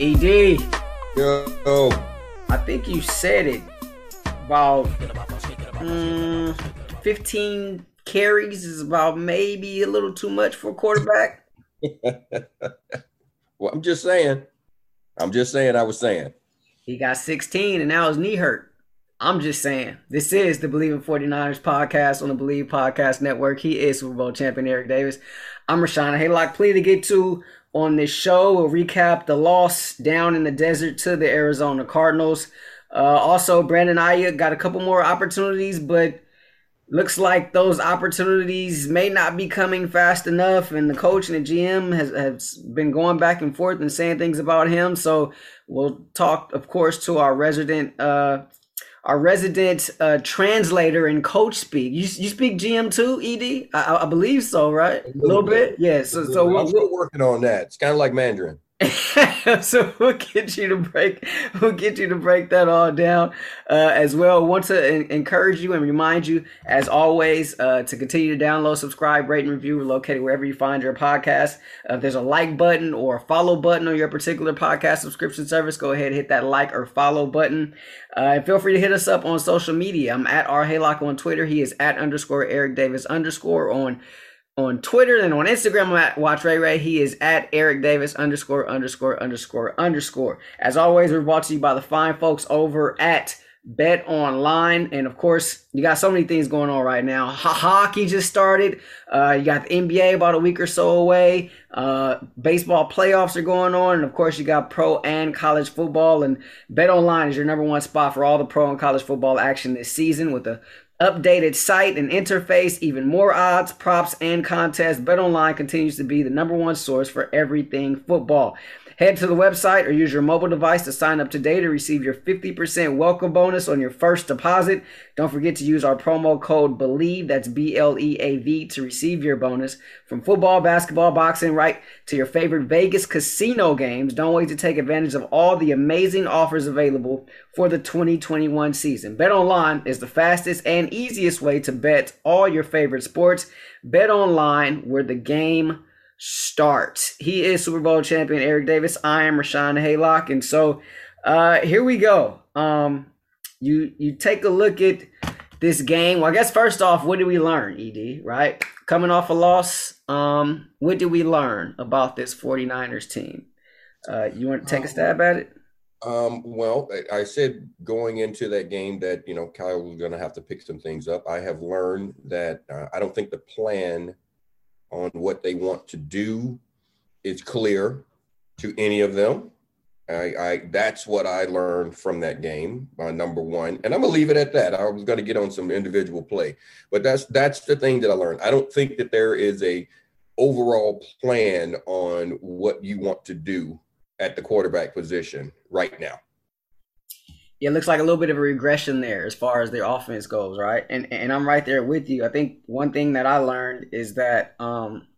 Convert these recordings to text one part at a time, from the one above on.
ED, Yo, I think you said it about mm, 15 carries is about maybe a little too much for a quarterback. well, I'm just saying. I'm just saying. I was saying. He got 16 and now his knee hurt. I'm just saying. This is the Bleav in 49ers podcast on the Bleav Podcast Network. He is Super Bowl champion Eric Davis. I'm Rashawn Haylock. Plenty to get to on this show. We'll recap the loss down in the desert to the Arizona Cardinals. Uh, also, Brandon Aiyuk got a couple more opportunities, but looks like those opportunities may not be coming fast enough. And the coach and the GM has, has been going back and forth and saying things about him. So we'll talk, of course, to our resident uh, our resident uh, translator and coach speak. You, you speak GM too, Ed? I, I believe so, right? A little, bit. Yeah. So so we'll, still working on that. It's kind of like Mandarin. so we'll get you to break we'll get you to break that all down uh, as well. Want to en- encourage you and remind you as always uh, to continue to download subscribe rate and review. Located wherever you find your podcast. Uh, if there's a like button or a follow button on your particular podcast subscription service go ahead hit that like or follow button. Uh, and feel free to hit us up on social media. I'm at r haylock on twitter. He is at underscore eric davis underscore on on Twitter and on Instagram I'm at Watch Ray Ray. He is at Eric Davis underscore underscore underscore underscore. As always, we're brought to you by the fine folks over at Bet Online, and of course, you got so many things going on right now. Hockey just started. Uh, you got the NBA about a week or so away. Uh, baseball playoffs are going on, and of course, you got pro and college football. And Bet Online is your number one spot for all the pro and college football action this season with the updated site and interface, even more odds, props, and contests. BetOnline continues to be the number one source for everything football. Head to the website or use your mobile device to sign up today to receive your 50% welcome bonus on your first deposit. Don't forget to use our promo code BLEAV, that's B L E A V, to receive your bonus. From football, basketball, boxing, right to your favorite Vegas casino games, don't wait to take advantage of all the amazing offers available for the 2021 season. Bet online is the fastest and easiest way to bet all your favorite sports. Bet online where the game starts. He is Super Bowl champion Eric Davis. I am Rashawn Haylock, and so uh, here we go. Um, you you take a look at this game. Well, I guess first off, what did we learn, Ed? Right, coming off a loss. Um, what did we learn about this 49ers team? Uh, you want to take a stab at it? Um, well, I I said going into that game that you know Kyle was going to have to pick some things up. I have learned that uh, I don't think the plan on what they want to do is clear to any of them. I, I that's what I learned from that game. Uh, number one, and I'm gonna leave it at that. I was gonna get on some individual play, but that's that's the thing that I learned. I don't think that there is a overall plan on what you want to do at the quarterback position right now. Yeah, it looks like a little bit of a regression there as far as their offense goes, right? And and I'm right there with you. I think one thing that I learned is that um,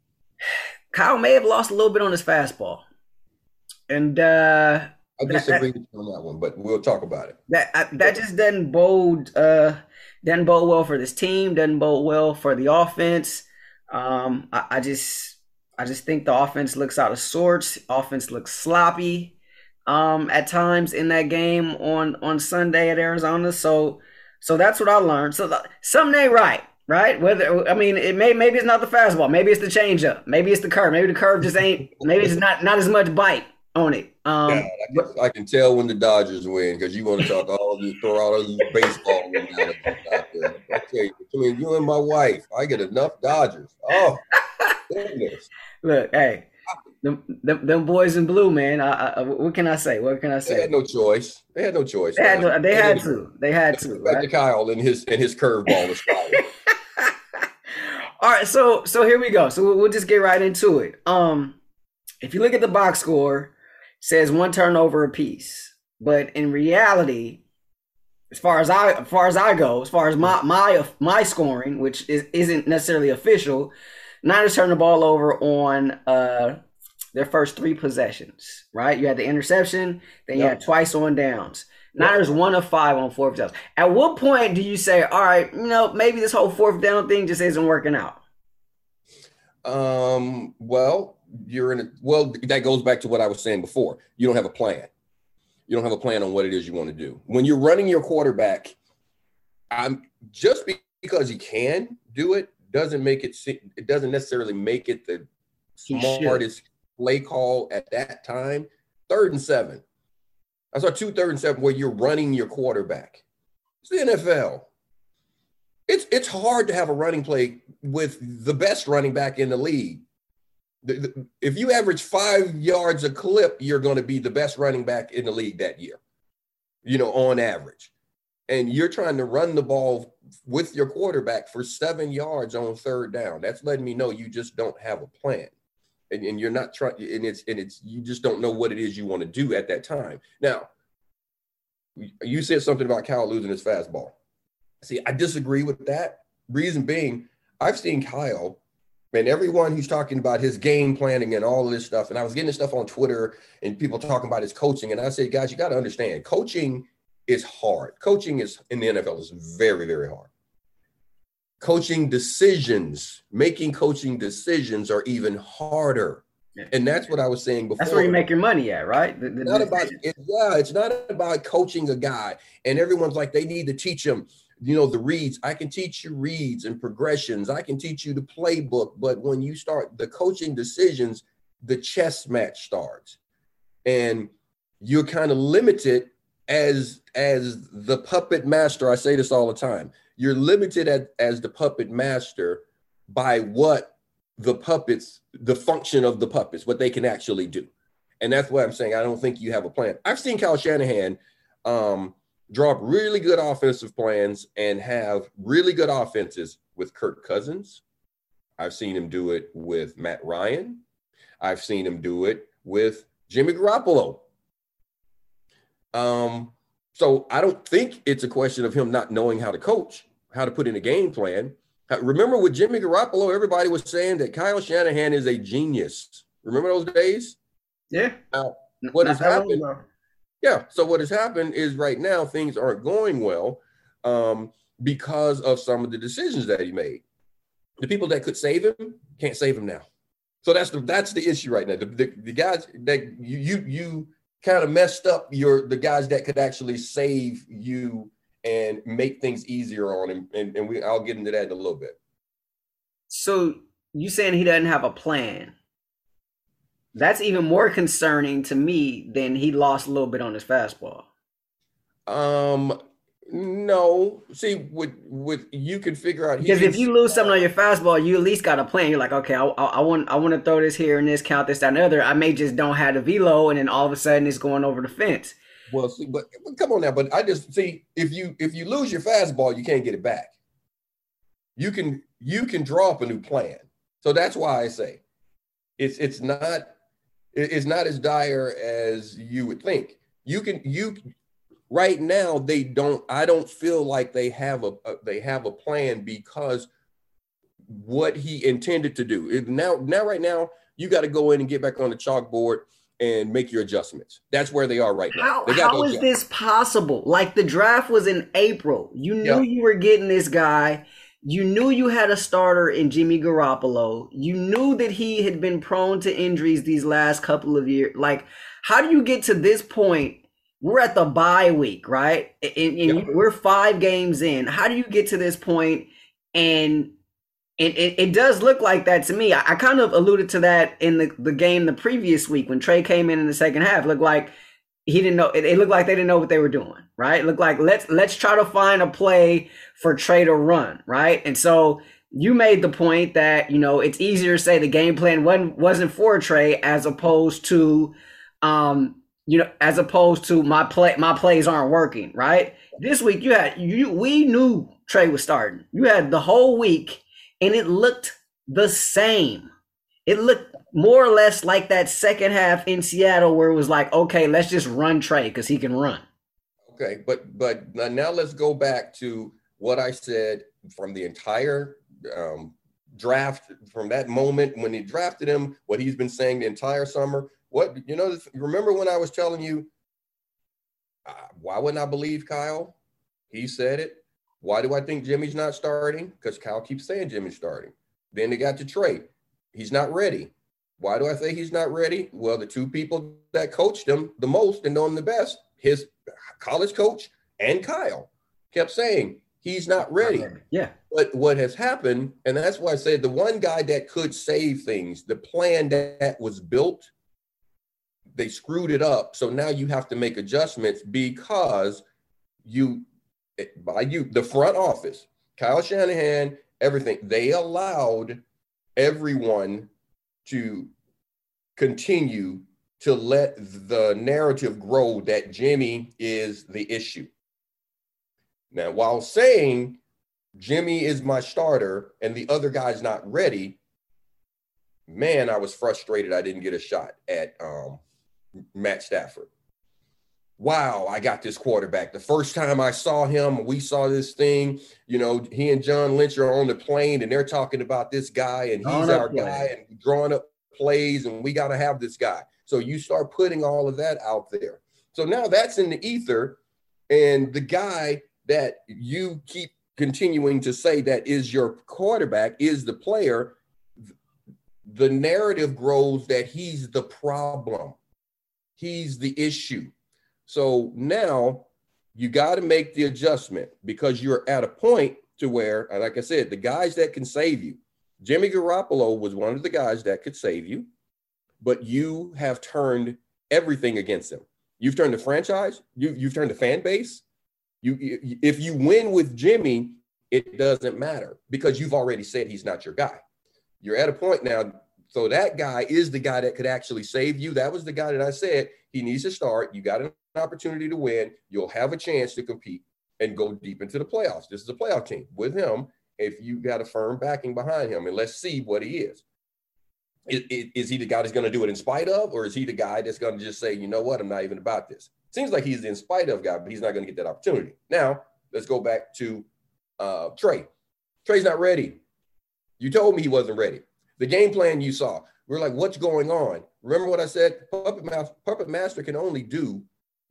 Kyle may have lost a little bit on his fastball, and uh, I disagree with you on that one, but we'll talk about it. that I, that just doesn't bode uh, doesn't bode well for this team. Doesn't bode well for the offense. Um, I, I just I just think the offense looks out of sorts. Offense looks sloppy um, at times in that game on on Sunday at Arizona. So so that's what I learned. So the, something ain't right, right? Whether I mean, it may maybe it's not the fastball, maybe it's the changeup, maybe it's the curve, maybe the curve just ain't, maybe it's not not as much bite on it. Um, Yeah, I, can, I can tell when the Dodgers win because you want to talk all these throw out all these baseball out there. I tell you, between you and my wife, I get enough Dodgers. Oh goodness. look, hey, them, them, them boys in blue, man. I, I, what can I say? What can I say? They had no choice. They had no choice. They had, to, they had to. They had to. Back to Right? Kyle and his and his curveball was fire. All right, so so here we go. So we'll, we'll just get right into it. Um, if you look at the box score, says one turnover apiece. But in reality, as far as I as far as I go, as far as my my my scoring, which is, isn't necessarily official, Niners turned the ball over on uh their first three possessions. Right, you had the interception, then you had twice on downs. Niners one of five on fourth downs. At what point do you say, all right, you know, maybe this whole fourth down thing just isn't working out? Um, well, you're in a well, that goes back to what I was saying before. You don't have a plan. You don't have a plan on what it is you want to do. When you're running your quarterback, I'm just because he can do it doesn't make it it doesn't necessarily make it the smartest play call at that time. Third and seven. I saw two third and seven where you're running your quarterback. It's the NFL. It's it's hard to have a running play with the best running back in the league. The, the, if you average five yards a clip, you're going to be the best running back in the league that year, you know, on average. And you're trying to run the ball with your quarterback for seven yards on third down. That's letting me know you just don't have a plan. And, and you're not trying, and it's, and it's, you just don't know what it is you want to do at that time. Now, you said something about Kyle losing his fastball. See, I disagree with that. Reason being, I've seen Kyle and everyone who's talking about his game planning and all of this stuff. And I was getting stuff on Twitter and people talking about his coaching. And I said, guys, you got to understand, coaching is hard. Coaching is in the NFL is very, very hard. Coaching decisions, making coaching decisions are even harder. And that's what I was saying before. That's where you make your money at, right? The, the, not about it, yeah, it's not about coaching a guy. And everyone's like, they need to teach him you know the reads i can teach you reads and progressions i can teach you the playbook but when you start the coaching decisions the chess match starts and you're kind of limited as as the puppet master i say this all the time you're limited at, as the puppet master by what the puppets the function of the puppets what they can actually do and that's why i'm saying i don't think you have a plan i've seen kyle shanahan um draw really good offensive plans and have really good offenses with Kirk Cousins. I've seen him do it with Matt Ryan. I've seen him do it with Jimmy Garoppolo. Um, so I don't think it's a question of him not knowing how to coach, how to put in a game plan. Remember with Jimmy Garoppolo, everybody was saying that Kyle Shanahan is a genius. Remember those days? Yeah. Now, what has happened? Yeah. So what has happened is right now things aren't going well um, because of some of the decisions that he made. The people that could save him can't save him now. So that's the that's the issue right now. The, the, the guys that you you you kind of messed up your the guys that could actually save you and make things easier on him. And, and we I'll get into that in a little bit. So you saying he doesn't have a plan? That's even more concerning to me than he lost a little bit on his fastball. Um, no. See, with with you can figure out because if you lose something on your fastball, you at least got a plan. You're like, okay, I, I, I want I want to throw this here and this, count this, that, and the other. I may just don't have the velo, and then all of a sudden it's going over the fence. Well, see, but, but come on now. But I just see if you if you lose your fastball, you can't get it back. You can you can draw up a new plan. So that's why I say it's it's not it's not as dire as you would think. You can you right now they don't I don't feel like they have a, a they have a plan because what he intended to do. Now now right now you got to go in and get back on the chalkboard and make your adjustments. That's where they are right now. How, how is this possible? Like the draft was in April. You knew yep. you were getting this guy you knew you had a starter in Jimmy Garoppolo. You knew that he had been prone to injuries these last couple of years. Like, how do you get to this point? We're at the bye week, right? And, and yep. we're five games in. How do you get to this point? And it, it, it does look like that to me. I, I, kind of alluded to that in the, the game the previous week when Trey came in in the second half. Looked like he didn't know. It, it looked like they didn't know what they were doing, right? It looked like let's let's try to find a play for Trey to run, right? And so you made the point that you know it's easier to say the game plan wasn't wasn't for Trey as opposed to um you know as opposed to my play my plays aren't working, right? This week you had you we knew Trey was starting. You had the whole week and it looked the same. It looked more or less like that second half in Seattle where it was like, okay, let's just run Trey because he can run. Okay, but but now let's go back to what I said from the entire um, draft, from that moment when he drafted him, what he's been saying the entire summer. What you know? Remember when I was telling you, uh, why wouldn't I believe Kyle? He said it. Why do I think Jimmy's not starting? Because Kyle keeps saying Jimmy's starting. Then they got to Trey. He's not ready. Why do I say he's not ready? Well, the two people that coached him the most and know him the best, his college coach and Kyle, kept saying he's not ready. Yeah. But what has happened, and that's why I said the one guy that could save things, the plan that was built, they screwed it up. So now you have to make adjustments because you, by you, the front office, Kyle Shanahan, everything, they allowed everyone to continue to let the narrative grow that Jimmy is the issue. Now, while saying Jimmy is my starter and the other guy's not ready, man, I was frustrated I didn't get a shot at um, Matt Stafford. Wow, I got this quarterback. The first time I saw him, we saw this thing. You know, he and John Lynch are on the plane and they're talking about this guy and he's our guy and drawing up plays and we got to have this guy. So you start putting all of that out there. So now that's in the ether. And the guy that you keep continuing to say that is your quarterback is the player, the narrative grows that he's the problem. He's the issue. So now you got to make the adjustment because you're at a point to where, like I said, the guys that can save you, Jimmy Garoppolo was one of the guys that could save you, but you have turned everything against him. You've turned the franchise, you, you've turned the fan base. You, if you win with Jimmy, it doesn't matter because you've already said he's not your guy. You're at a point now. So that guy is the guy that could actually save you. That was the guy that I said he needs to start. You got an opportunity to win. You'll have a chance to compete and go deep into the playoffs. This is a playoff team with him if you got a firm backing behind him. And let's see what he is. Is, is he the guy that's going to do it in spite of, or is he the guy that's going to just say, you know what, I'm not even about this? Seems like he's the in spite of guy, but he's not going to get that opportunity. Now, let's go back to uh, Trey. Trey's not ready. You told me he wasn't ready. The game plan you saw, we are like, what's going on? Remember what I said? Puppet, master, puppet master can only do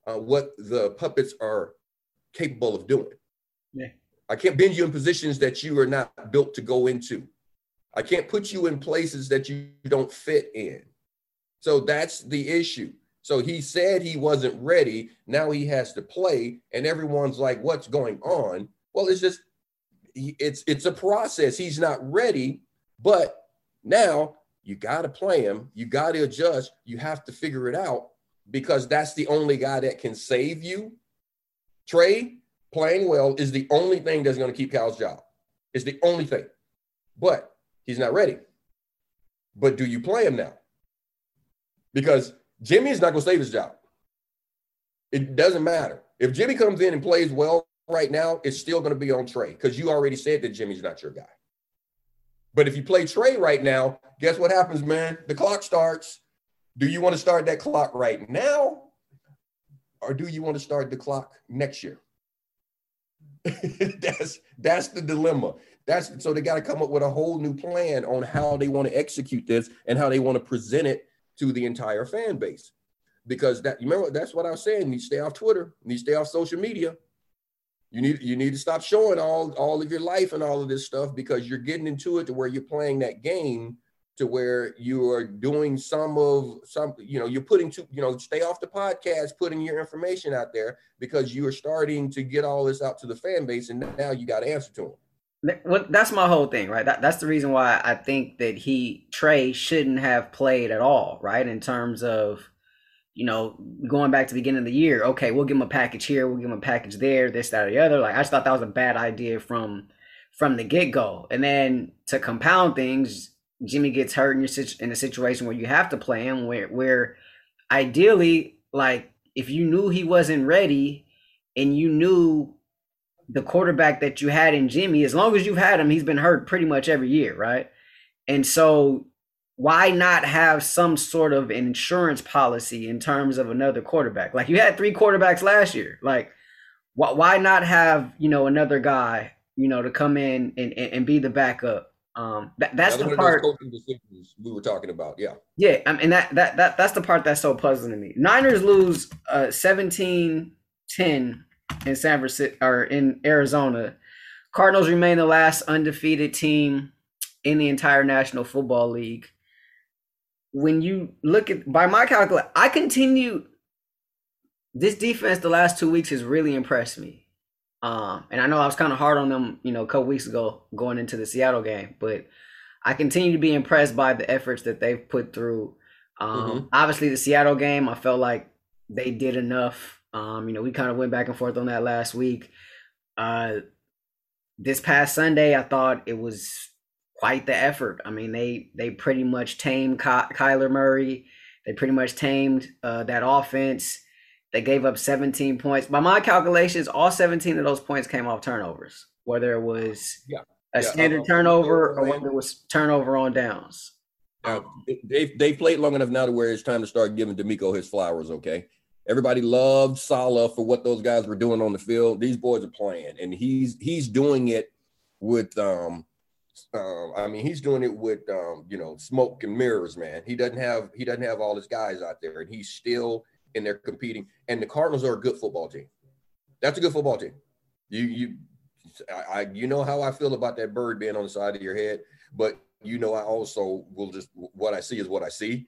uh, what the puppets are capable of doing. Yeah. I can't bend you in positions that you are not built to go into. I can't put you in places that you don't fit in. So that's the issue. So he said he wasn't ready. Now he has to play, and everyone's like, "What's going on?" Well, it's just it's it's a process. He's not ready, but now you got to play him. You got to adjust. You have to figure it out because that's the only guy that can save you. Trey playing well is the only thing that's going to keep Kyle's job. It's the only thing. But he's not ready. But do you play him now? Because Jimmy is not going to save his job. It doesn't matter. If Jimmy comes in and plays well right now, it's still going to be on Trey because you already said that Jimmy's not your guy. But if you play Trey right now, guess what happens, man? The clock starts. Do you want to start that clock right now? Or do you want to start the clock next year? that's that's the dilemma. That's so they got to come up with a whole new plan on how they want to execute this and how they want to present it to the entire fan base. Because that you remember that's what I was saying. You stay off Twitter, you stay off social media. You need you need to stop showing all all of your life and all of this stuff because you're getting into it to where you're playing that game to where you are doing some of some, you know, you're putting to, you know, stay off the podcast, putting your information out there because you are starting to get all this out to the fan base, and now you got to answer to them. Well, that's my whole thing, right? That, that's the reason why I think that he Trey, shouldn't have played at all, right? In terms of, you know, going back to the beginning of the year. Okay, we'll give him a package here, we'll give him a package there, this, that, or the other. Like I just thought that was a bad idea from from the get go, and then to compound things, Jimmy gets hurt in your in a situation where you have to play him, where where ideally, like if you knew he wasn't ready and you knew the quarterback that you had in Jimmy, as long as you've had him, he's been hurt pretty much every year, right? And so why not have some sort of insurance policy in terms of another quarterback? Like you had three quarterbacks last year. Like why, why not have, you know, another guy, you know, to come in and, and, and be the backup? Um, that, that's the part we were talking about. Yeah. Yeah. I mean, that, that, that, that's the part that's so puzzling to me. Niners lose uh 17 10 in San Francisco or in Arizona. Cardinals remain the last undefeated team in the entire National Football League when you look at by my calculation, I continue this defense the last two weeks has really impressed me. Um, and I know I was kind of hard on them, you know, a couple weeks ago going into the Seattle game, but I continue to be impressed by the efforts that they've put through. Um, mm-hmm. Obviously, the Seattle game, I felt like they did enough. Um, you know, we kind of went back and forth on that last week. Uh, this past Sunday, I thought it was quite the effort. I mean, they they pretty much tamed Ky- Kyler Murray. They pretty much tamed uh, that offense. They gave up 17 points. By my calculations, all 17 of those points came off turnovers, whether it was yeah. a yeah. standard uh, turnover or whether it was turnover on downs. Uh, they've, they played long enough now to where it's time to start giving DeMeco his flowers, okay? Everybody loved Saleh for what those guys were doing on the field. These boys are playing, and he's he's doing it with um um, I mean, he's doing it with um, you know smoke and mirrors, man. He doesn't have he doesn't have all his guys out there, and he's still in there competing. And the Cardinals are a good football team. That's a good football team. You you I, I you know how I feel about that bird being on the side of your head, but you know I also will just what I see is what I see.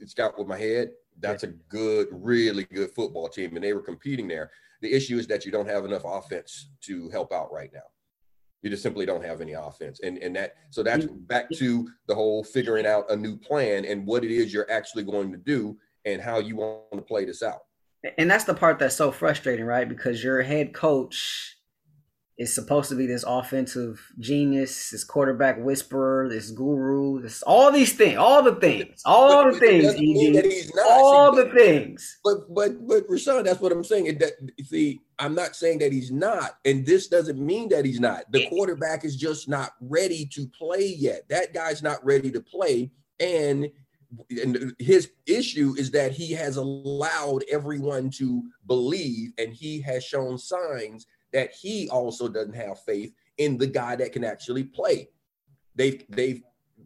It's got with my head. That's a good, really good football team, and they were competing there. The issue is that you don't have enough offense to help out right now. You just simply don't have any offense. And and that so that's mm-hmm. back to the whole figuring out a new plan and what it is you're actually going to do and how you want to play this out. And that's the part that's so frustrating, right? Because your head coach is supposed to be this offensive genius, this quarterback whisperer, this guru, this all these things, all the things, all but, the things, EG, all the things. But but but Rashawn, that's what I'm saying. It, that, see, I'm not saying that he's not, and this doesn't mean that he's not. The quarterback is just not ready to play yet. That guy's not ready to play, and and his issue is that he has allowed everyone to believe, and he has shown signs that he also doesn't have faith in the guy that can actually play. They've they've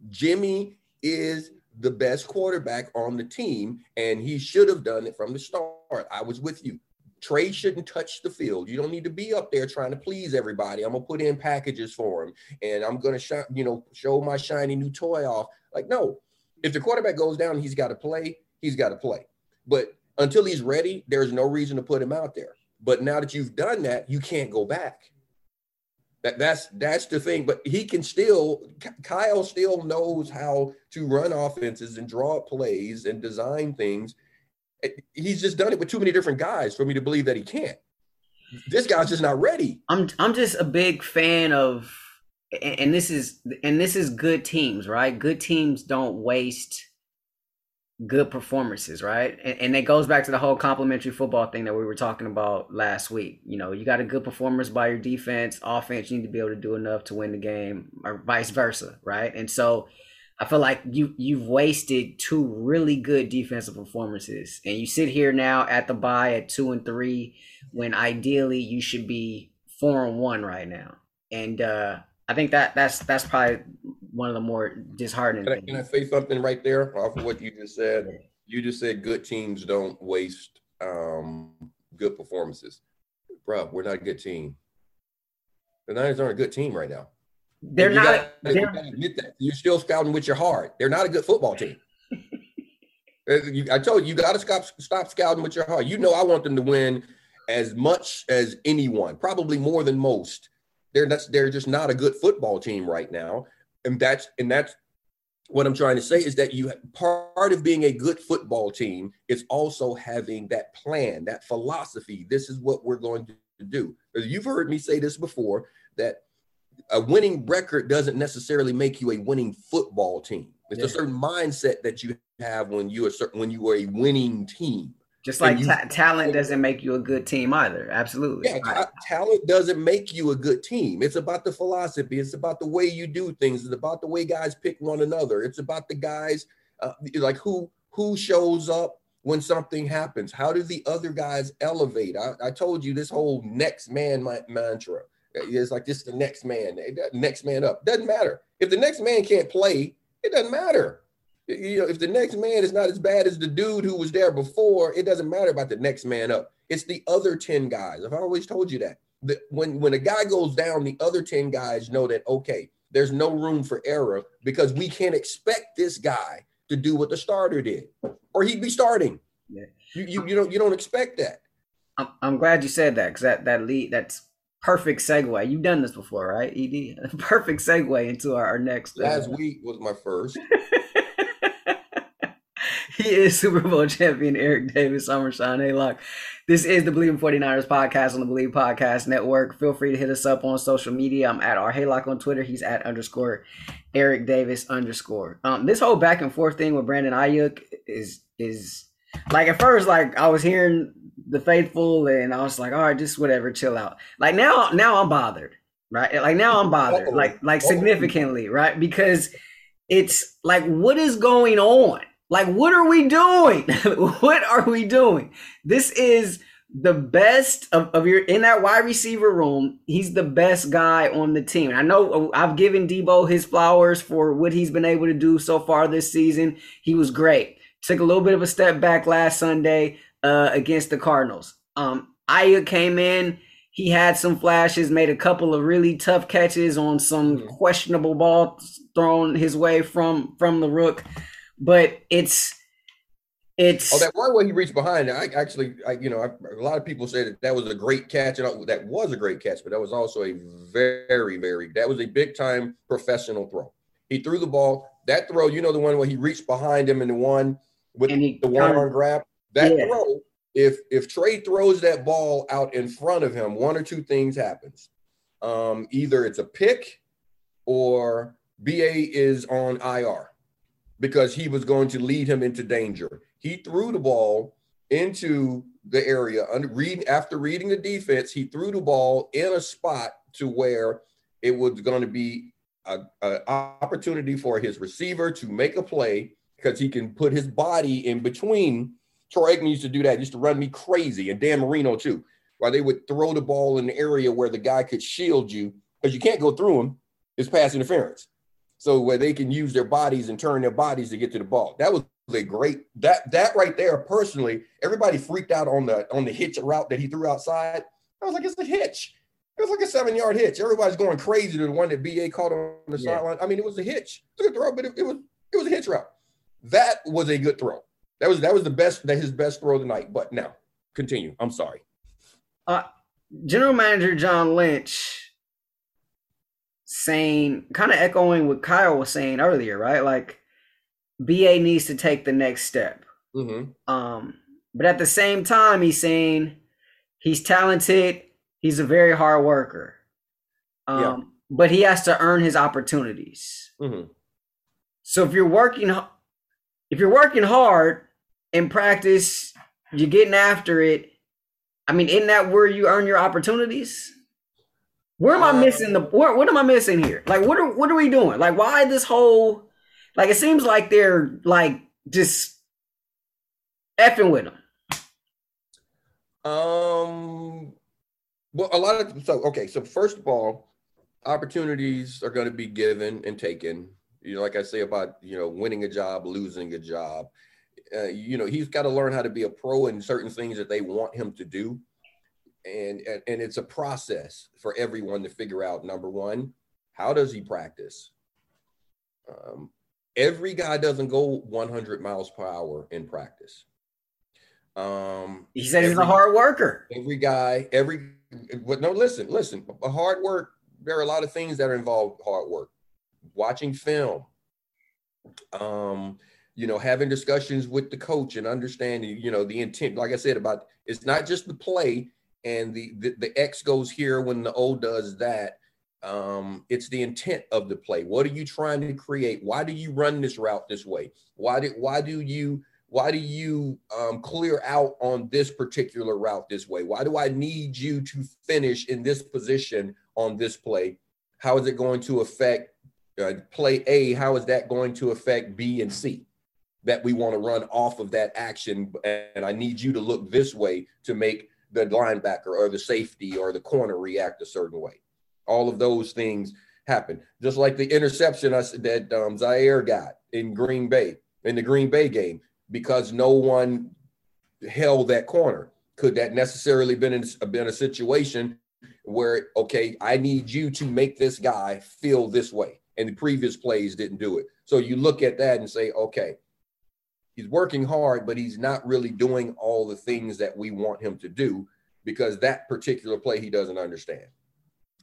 Jimmy is the best quarterback on the team, and he should have done it from the start. I was with you. Trey shouldn't touch the field. You don't need to be up there trying to please everybody. I'm gonna put in packages for him, and I'm gonna sh- you know show my shiny new toy off. Like no, if the quarterback goes down, he's got to play. He's got to play. But until he's ready, there's no reason to put him out there. But now that you've done that, you can't go back. That that's that's the thing. But he can still. Kyle still knows how to run offenses and draw plays and design things. He's just done it with too many different guys for me to believe that he can't. This guy's just not ready. I'm I'm just a big fan of, and this is and this is good teams, right? Good teams don't waste good performances, right? And, and it goes back to the whole complementary football thing that we were talking about last week. You know, you got a good performance by your defense, offense, you need to be able to do enough to win the game, or vice versa, right? And so I feel like you you've wasted two really good defensive performances, and you sit here now at the bye at two and three, when ideally you should be four and one right now. And uh I think that that's that's probably one of the more disheartening. Can I, can I say something right there off of what you just said? You just said good teams don't waste um, good performances, bro. We're not a good team. The Niners aren't a good team right now. They're not. Gotta, they're, you admit that. You're still scouting with your heart. They're not a good football team. I told you, you got to stop stop scouting with your heart. You know, I want them to win as much as anyone, probably more than most. They're that's they're just not a good football team right now, and that's and that's what I'm trying to say is that you part of being a good football team is also having that plan, that philosophy. This is what we're going to do. You've heard me say this before that a winning record doesn't necessarily make you a winning football team. It's yeah. a certain mindset that you have when you are certain when you are a winning team. Just like you, ta- talent doesn't make you a good team either. Absolutely. Yeah, ta- talent doesn't make you a good team. It's about the philosophy. It's about the way you do things. It's about the way guys pick one another. It's about the guys uh, like who who shows up when something happens. How do the other guys elevate? I, I told you this whole next man mantra. It's like this the next man, next man up. Doesn't matter if the next man can't play. It doesn't matter you know, if the next man is not as bad as the dude who was there before, it doesn't matter about the next man up. It's the other 10 guys. I've always told you that. that when, when a guy goes down, the other 10 guys know that, okay, there's no room for error because we can't expect this guy to do what the starter did, or he'd be starting. Yeah. You, you, you don't you don't expect that. I'm, I'm glad you said that because that that lead that's perfect segue. You've done this before, right, Ed? Perfect segue into our, our next. Last uh, week was my first. he is Super Bowl champion Eric Davis, Summer Sean Haylock. This is the Bleav in 49ers podcast on the Bleav Podcast Network. Feel free to hit us up on social media. I'm at our Haylock on Twitter. He's at underscore Eric Davis underscore. Um, this whole back and forth thing with Brandon Aiyuk is is like at first, like I was hearing the faithful, and I was like, all right, just whatever, chill out. Like now, now I'm bothered, right? Like now I'm bothered, like like significantly, right? Because it's like, what is going on? Like, what are we doing? what are we doing? This is the best of, of your in that wide receiver room. He's the best guy on the team. I know I've given Deebo his flowers for what he's been able to do so far this season. He was great. Took a little bit of a step back last Sunday uh, against the Cardinals. Um, Aya came in. He had some flashes, made a couple of really tough catches on some questionable ball thrown his way from from the rook but it's it's oh that one where he reached behind. I actually, I, you know, I, a lot of people say that that was a great catch, and that was a great catch, but that was also a very, very that was a big time professional throw. He threw the ball. That throw, you know, the one where he reached behind him and the one with the one arm grab. That yeah. throw, if if Trey throws that ball out in front of him, one or two things happens. Um, either it's a pick or BA is on IR because he was going to lead him into danger. He threw the ball into the area read, after reading the defense. He threw the ball in a spot to where it was going to be an opportunity for his receiver to make a play because he can put his body in between. Troy Aikman used to do that, used to run me crazy, and Dan Marino too, while they would throw the ball in the area where the guy could shield you because you can't go through him. It's pass interference so where they can use their bodies and turn their bodies to get to the ball. That was a great that that right there. Personally, everybody freaked out on the on the hitch route that he threw outside. I was like, it's a hitch. It was like a seven yard hitch. Everybody's going crazy to the one that BA caught on the yeah. sideline. I mean, it was a hitch. It's a good throw, but it, it, was it was a hitch route. That was a good throw. That was that was the best that his best throw of the night. But now, continue. I'm sorry. Uh, General Manager John Lynch saying, kind of echoing what Kyle was saying earlier, right? Like, BA needs to take the next step. Mm-hmm. Um, but at the same time, he's saying he's talented. He's a very hard worker. Um, yeah. but he has to earn his opportunities. Mm-hmm. So if you're working, if you're working hard in practice, you're getting after it. I mean, isn't that where you earn your opportunities? Where am I missing the? What, what am I missing here? Like, what are what are we doing? Like, why this whole? Like, it seems like they're like just effing with them. Um. Well, a lot of so okay. So first of all, opportunities are going to be given and taken. You know, like I say about you know winning a job, losing a job. Uh, you know, he's got to learn how to be a pro in certain things that they want him to do and, and and it's a process for everyone to figure out number one how does he practice? Um, every guy doesn't go 100 miles per hour in practice. Um, he said he's a hard worker. Every guy every but no listen listen a hard work there are a lot of things that are involved hard work. Watching film um you know having discussions with the coach and understanding you know the intent like i said about it's not just the play and the, the, the X goes here when the O does that. Um, it's the intent of the play. What are you trying to create? Why do you run this route this way? Why did why do you why do you um, clear out on this particular route this way? Why do I need you to finish in this position on this play? How is it going to affect uh, play A? How is that going to affect B and C? That we want to run off of that action, and I need you to look this way to make the linebacker or the safety or the corner react a certain way. All of those things happen, just like the interception that um, Zaire got in Green Bay in the Green Bay game because no one held that corner. Could that necessarily been in, been a situation where okay, I need you to make this guy feel this way, and the previous plays didn't do it. So you look at that and say, okay, he's working hard, but he's not really doing all the things that we want him to do because that particular play he doesn't understand.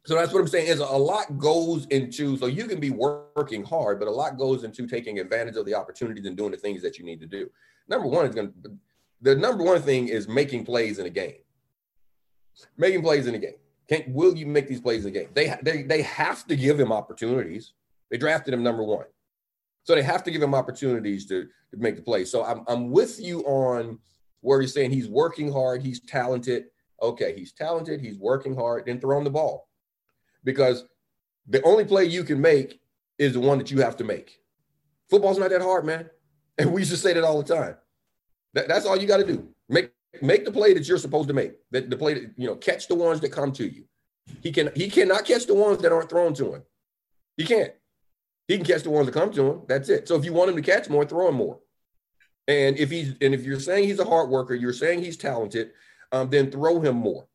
So that's what I'm saying is a lot goes into so you can be working hard, but a lot goes into taking advantage of the opportunities and doing the things that you need to do. Number one is going to the number one thing is making plays in a game. Making plays in a game. Can will you make these plays in a game? They they they have to give him opportunities. They drafted him number one. So they have to give him opportunities to, to make the play. So I'm I'm with you on where you're saying he's working hard, he's talented. Okay, he's talented, he's working hard, then throw him the ball because the only play you can make is the one that you have to make. Football's not that hard, man. And we used to say that all the time. That, that's all you got to do. Make make the play that you're supposed to make. That the play that you know, catch the ones that come to you. He can he cannot catch the ones that aren't thrown to him. He can't. He can catch the ones that come to him. That's it. So if you want him to catch more, throw him more. And if he's and if you're saying he's a hard worker, you're saying he's talented, um, then throw him more.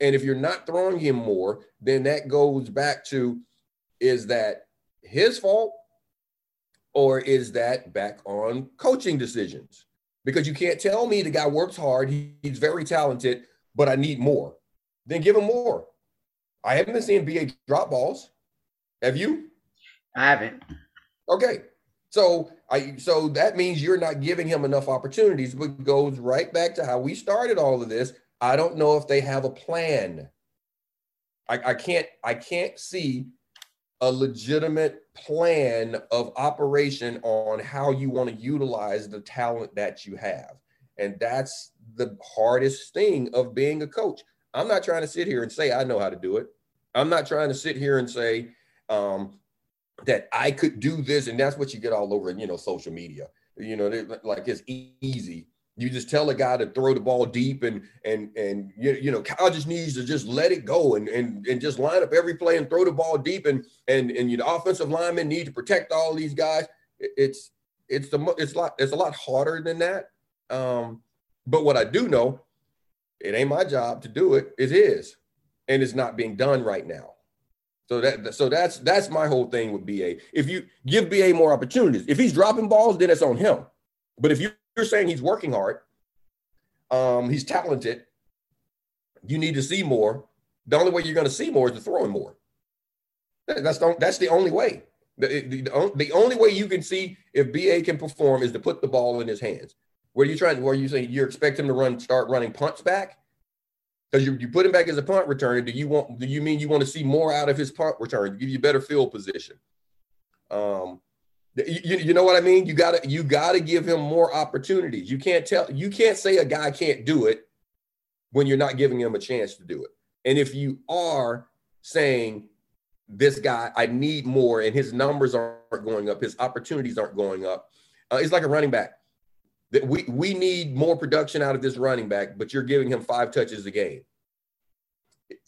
And if you're not throwing him more, then that goes back to is that his fault or is that back on coaching decisions? Because you can't tell me the guy works hard, he, he's very talented, but I need more. Then give him more. I haven't been seeing BA drop balls. Have you? I haven't. Okay. So I so that means you're not giving him enough opportunities, but goes right back to how we started all of this. I don't know if they have a plan. I, I can't I can't see a legitimate plan of operation on how you want to utilize the talent that you have. And that's the hardest thing of being a coach. I'm not trying to sit here and say I know how to do it. I'm not trying to sit here and say um, that I could do this, and that's what you get all over, you know, social media. You know, like it's easy you just tell a guy to throw the ball deep and and and you, you know Kyle just needs to just let it go and and and just line up every play and throw the ball deep and and and you know offensive linemen need to protect all these guys. It's it's the it's a lot it's a lot harder than that. Um, but what I do know, it ain't my job to do it. It is, and it's not being done right now. So that so that's that's my whole thing with BA. If you give BA more opportunities, if he's dropping balls, then it's on him. But if you you're saying he's working hard, um, he's talented, you need to see more. The only way you're going to see more is to throw him more. That's the, that's the only way. The, the, the only way you can see if BA can perform is to put the ball in his hands. Where are you trying? Where you saying you expect him to run, start running punts back? Because you, you put him back as a punt returner. Do you want? Do you mean you want to see more out of his punt return to give you better field position? Um, you, you know what I mean? You gotta you gotta give him more opportunities. You can't tell you can't say a guy can't do it when you're not giving him a chance to do it. And if you are saying this guy, I need more, and his numbers aren't going up, his opportunities aren't going up. Uh, it's like a running back. That we we need more production out of this running back, but you're giving him five touches a game.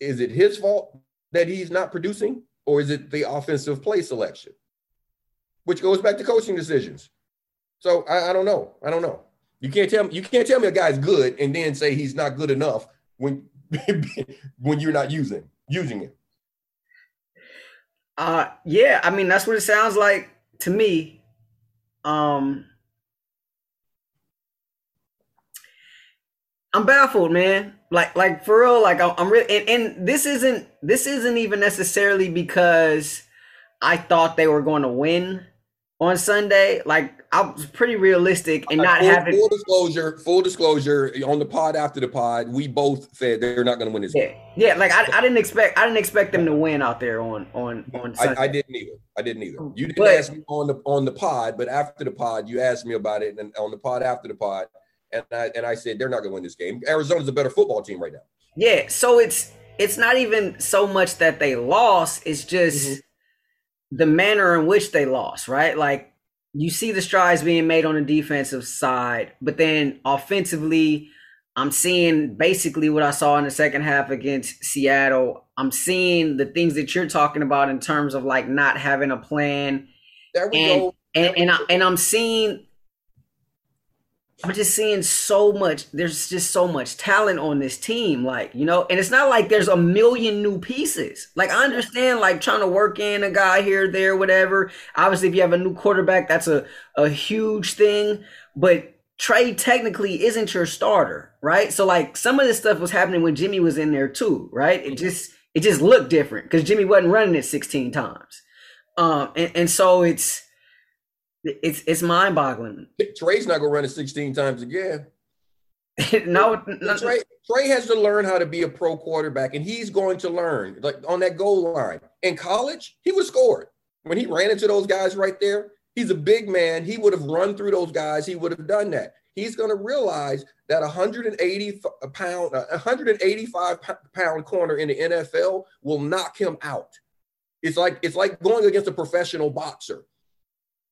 Is it his fault that he's not producing, or is it the offensive play selection? which goes back to coaching decisions. So I, I don't know. I don't know. You can't tell me you can't tell me a guy's good and then say he's not good enough when when you're not using using him. Uh yeah, I mean that's what it sounds like to me. Um I'm baffled, man. Like like for real, like I'm, I'm really and, and this isn't this isn't even necessarily because I thought they were going to win on Sunday, like I was pretty realistic and not full, having full disclosure. Full disclosure on the pod after the pod, we both said they're not going to win this yeah, game. yeah. Like I, I didn't expect I didn't expect them to win out there on on on Sunday. I, I didn't either. I didn't either. You didn't But- ask me on the on the pod, but after the pod, you asked me about it, and on the pod after the pod, and I and I said they're not going to win this game. Arizona's a better football team right now. Yeah, so it's it's not even so much that they lost, it's just Mhm. the manner in which they lost, right? Like you see the strides being made on the defensive side, but then offensively, I'm seeing basically what I saw in the second half against Seattle. I'm seeing the things that you're talking about in terms of like not having a plan There we And- go. and and, I, and I'm seeing I'm just seeing so much there's just so much talent on this team like you know and it's not like there's a million new pieces. Like I understand like trying to work in a guy here there whatever. Obviously if you have a new quarterback that's a a huge thing but Trey technically isn't your starter right? So like some of this stuff was happening when Jimmy was in there too right? It just it just looked different because Jimmy wasn't running it 16 times. Um and, and so it's it's it's mind boggling. Trey's not going to run it 16 times again. no, no, Trey, Trey has to learn how to be a pro quarterback, and he's going to learn like on that goal line. In college, he was scored when he ran into those guys right there. He's a big man. He would have run through those guys. He would have done that. He's going to realize that 180 pound, 185 pound corner in the NFL will knock him out. It's like it's like going against a professional boxer,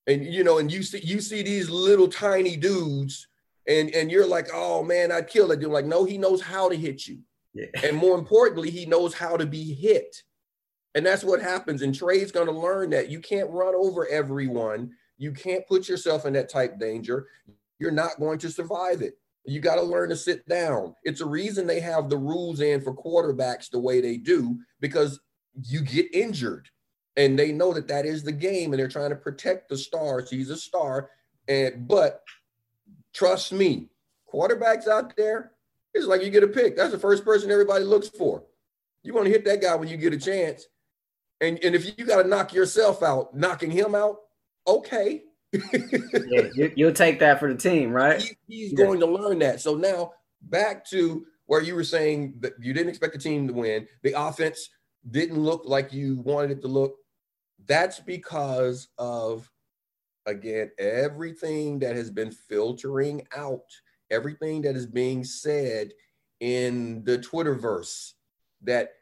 and you know, and you see you see these little tiny dudes and and you're like, oh man, I'd kill that dude. Like, no, he knows how to hit you, Yeah. and more importantly, he knows how to be hit, and that's what happens. And Trey's going to learn that you can't run over everyone. You can't put yourself in that type danger. You're not going to survive it. You got to learn to sit down. It's a reason they have the rules in for quarterbacks the way they do because you get injured, and they know that that is the game, and they're trying to protect the stars. He's a star, and but trust me, quarterbacks out there, it's like you get a pick. That's the first person everybody looks for. You want to hit that guy when you get a chance. And, and if you got to knock yourself out, knocking him out, okay. yeah, you, you'll take that for the team, right? He- he's Yeah. going to learn that. So now back to where you were saying that you didn't expect the team to win. The offense didn't look like you wanted it to look. That's because of, again, everything that has been filtering out, everything that is being said in the Twitterverse that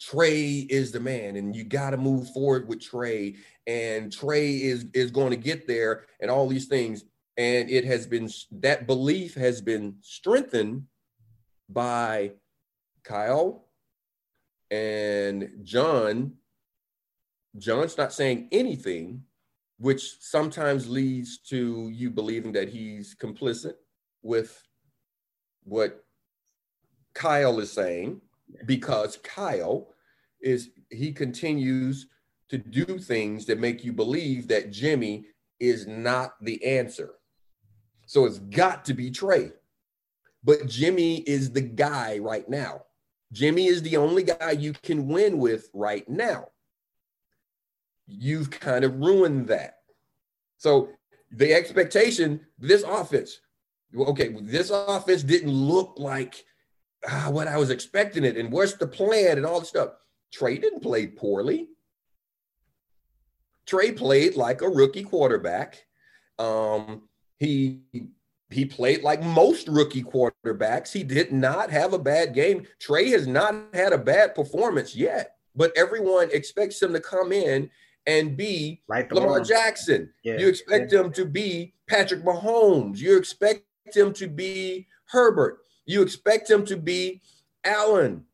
Trey is the man and you got to move forward with Trey and Trey is is going to get there and all these things. And it has been that belief has been strengthened by Kyle and John John's not saying anything which sometimes leads to you believing that he's complicit with what Kyle is saying because Kyle is he continues to do things that make you believe that Jimmy is not the answer. So it's got to be Trey. But Jimmy is the guy right now. Jimmy is the only guy you can win with right now. You've kind of ruined that. So the expectation, this offense, okay, this offense didn't look like ah, what I was expecting it, and what's the plan and all the stuff. Trey didn't play poorly. Trey played like a rookie quarterback. Um, he he played like most rookie quarterbacks. He did not have a bad game. Trey has not had a bad performance yet, but everyone expects him to come in and be Lamar Jackson. Yeah, You expect him to be Patrick Mahomes. You expect him to be Herbert. You expect him to be Allen.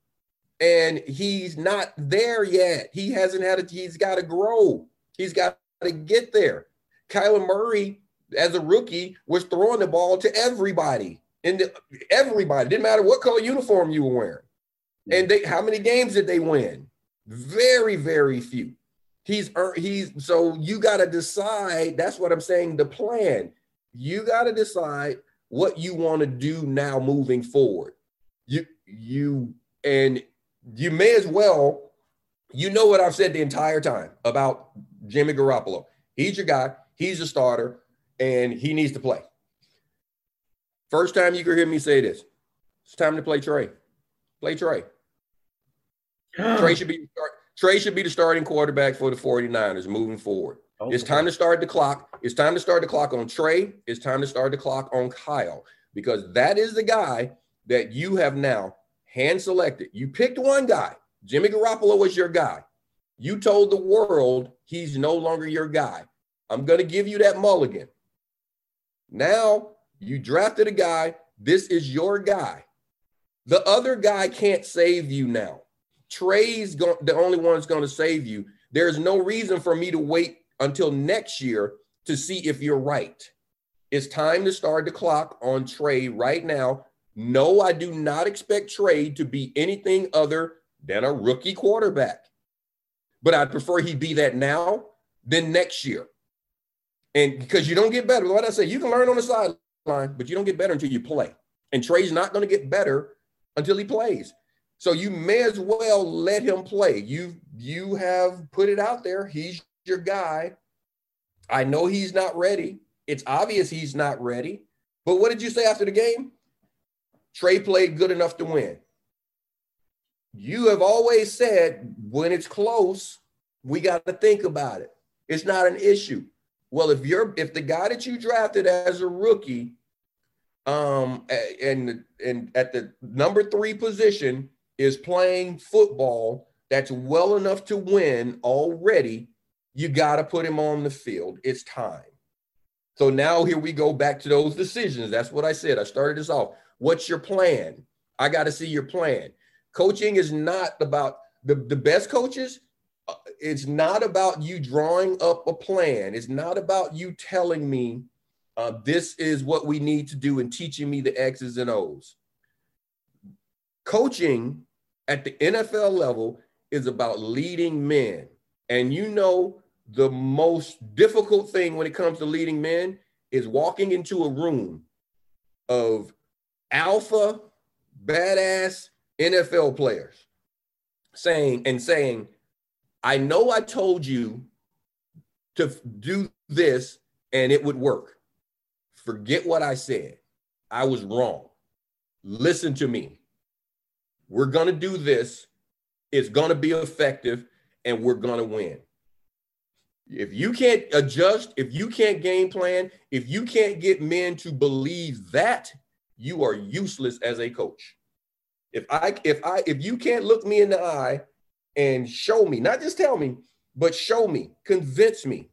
And he's not there yet. He hasn't had it. He's got to grow. He's got to get there. Kyler Murray, as a rookie, was throwing the ball to everybody. And everybody didn't matter what color uniform you were wearing. And they, how many games did they win? Very, very few. He's he's so you got to decide. That's what I'm saying. The plan. You got to decide what you want to do now moving forward. You you and you may as well. You know what I've said the entire time about Jimmy Garoppolo. He's your guy. He's a starter and he needs to play. First time you can hear me say this. It's time to play Trey. Play Trey. Trey should be Trey should be the starting quarterback for the 49ers moving forward. Okay. It's time to start the clock. It's time to start the clock on Trey. It's time to start the clock on Kyle because that is the guy that you have now hand selected. You picked one guy. Jimmy Garoppolo was your guy. You told the world he's no longer your guy. I'm going to give you that mulligan. Now you drafted a guy. This is your guy. The other guy can't save you now. Trey's go- the only one that's going to save you. There's no reason for me to wait until next year to see if you're right. It's time to start the clock on Trey right now. No, I do not expect Trey to be anything other than a rookie quarterback. But I'd prefer he be that now than next year. And because you don't get better, like I say, you can learn on the sideline, but you don't get better until you play. And Trey's not going to get better until he plays. So you may as well let him play. You you have put it out there. He's your guy. I know he's not ready. It's obvious he's not ready. But what did you say after the game? Trey played good enough to win. You have always said when it's close, we got to think about it. It's not an issue. Well, if you're if the guy that you drafted as a rookie, um, and and at the number three position is playing football that's well enough to win already, you got to put him on the field. It's time. So now here we go back to those decisions. That's what I said. I started this off. What's your plan? I got to see your plan. Coaching is not about the, the best coaches. Uh, it's not about you drawing up a plan. It's not about you telling me uh, this is what we need to do and teaching me the X's and O's. Coaching at the NFL level is about leading men. And you know, the most difficult thing when it comes to leading men is walking into a room of alpha, badass NFL players saying and saying, I know I told you to do this and it would work. Forget what I said. I was wrong. Listen to me. We're going to do this. It's going to be effective and we're going to win. If you can't adjust, if you can't game plan, if you can't get men to believe that, you are useless as a coach. If I if I if you can't look me in the eye and show me, not just tell me, but show me, convince me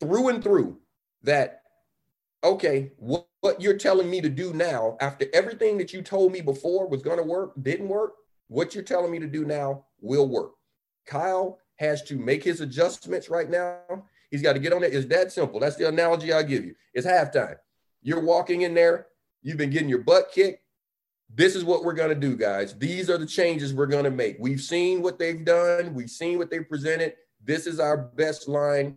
through and through that okay, what, what you're telling me to do now after everything that you told me before was going to work didn't work, what you're telling me to do now will work. Kyle has to make his adjustments right now. He's got to get on it. It's that simple. That's the analogy I'll give you. It's halftime. You're walking in there, you've been getting your butt kicked. This is what we're going to do, guys. These are the changes we're going to make. We've seen what they've done, we've seen what they've presented. This is our best line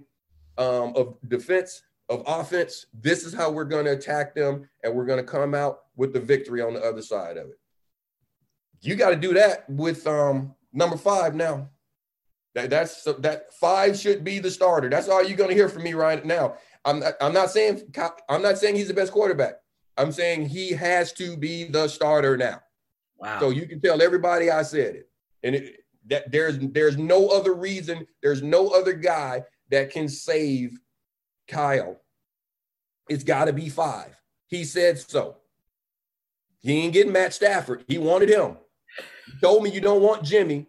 um, of defense, of offense. This is how we're going to attack them, and we're going to come out with the victory on the other side of it. You got to do that with um, number five now. That that's that five should be the starter. That's all you're going to hear from me right now. I'm not, I'm not saying I'm not saying he's the best quarterback. I'm saying he has to be the starter now. Wow. So you can tell everybody I said it. And it, that there's there's no other reason, there's no other guy that can save Kyle. It's got to be five. He said so. He ain't getting Matt Stafford. He wanted him. He told me you don't want Jimmy.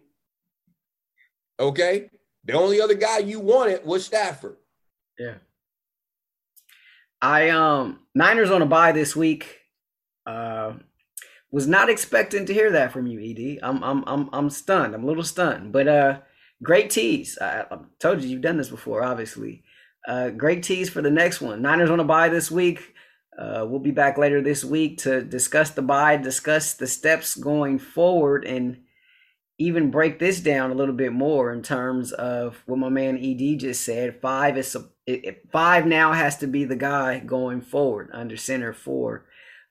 Okay. The only other guy you wanted was Stafford. Yeah. I um Niners on a bye this week. Uh was not expecting to hear that from you, Ed. I'm I'm I'm I'm stunned. I'm a little stunned. But uh great tease. I, I told you you've done this before, obviously. Uh great tease for the next one. Niners on a bye this week. Uh, we'll be back later this week to discuss the bye, discuss the steps going forward, and even break this down a little bit more in terms of what my man Ed just said. Five is five now has to be the guy going forward under center for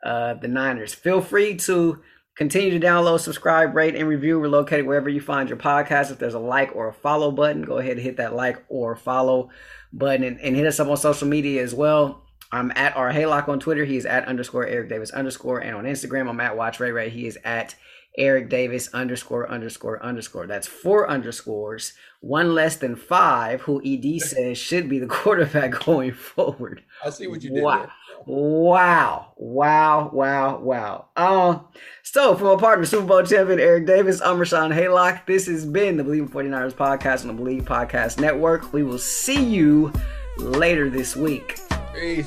uh, the Niners. Feel free to Continue to download, subscribe, rate, and review. We're located wherever you find your podcast. If there's a like or a follow button, go ahead and hit that like or follow button and, and hit us up on social media as well. I'm at our Haylock on Twitter. He's at underscore Eric Davis underscore. And on Instagram, I'm at Watch Ray Ray. He is at Eric Davis underscore underscore underscore. That's four underscores, one less than five, who ED says should be the quarterback going forward. I see what you did. Wow. There. Wow. Wow. Wow. Wow. Uh, so, from our partner, Super Bowl champion Eric Davis, I'm Rashawn Haylock. This has been the Bleav in 49ers podcast on the Bleav Podcast Network. We will see you later this week. Peace.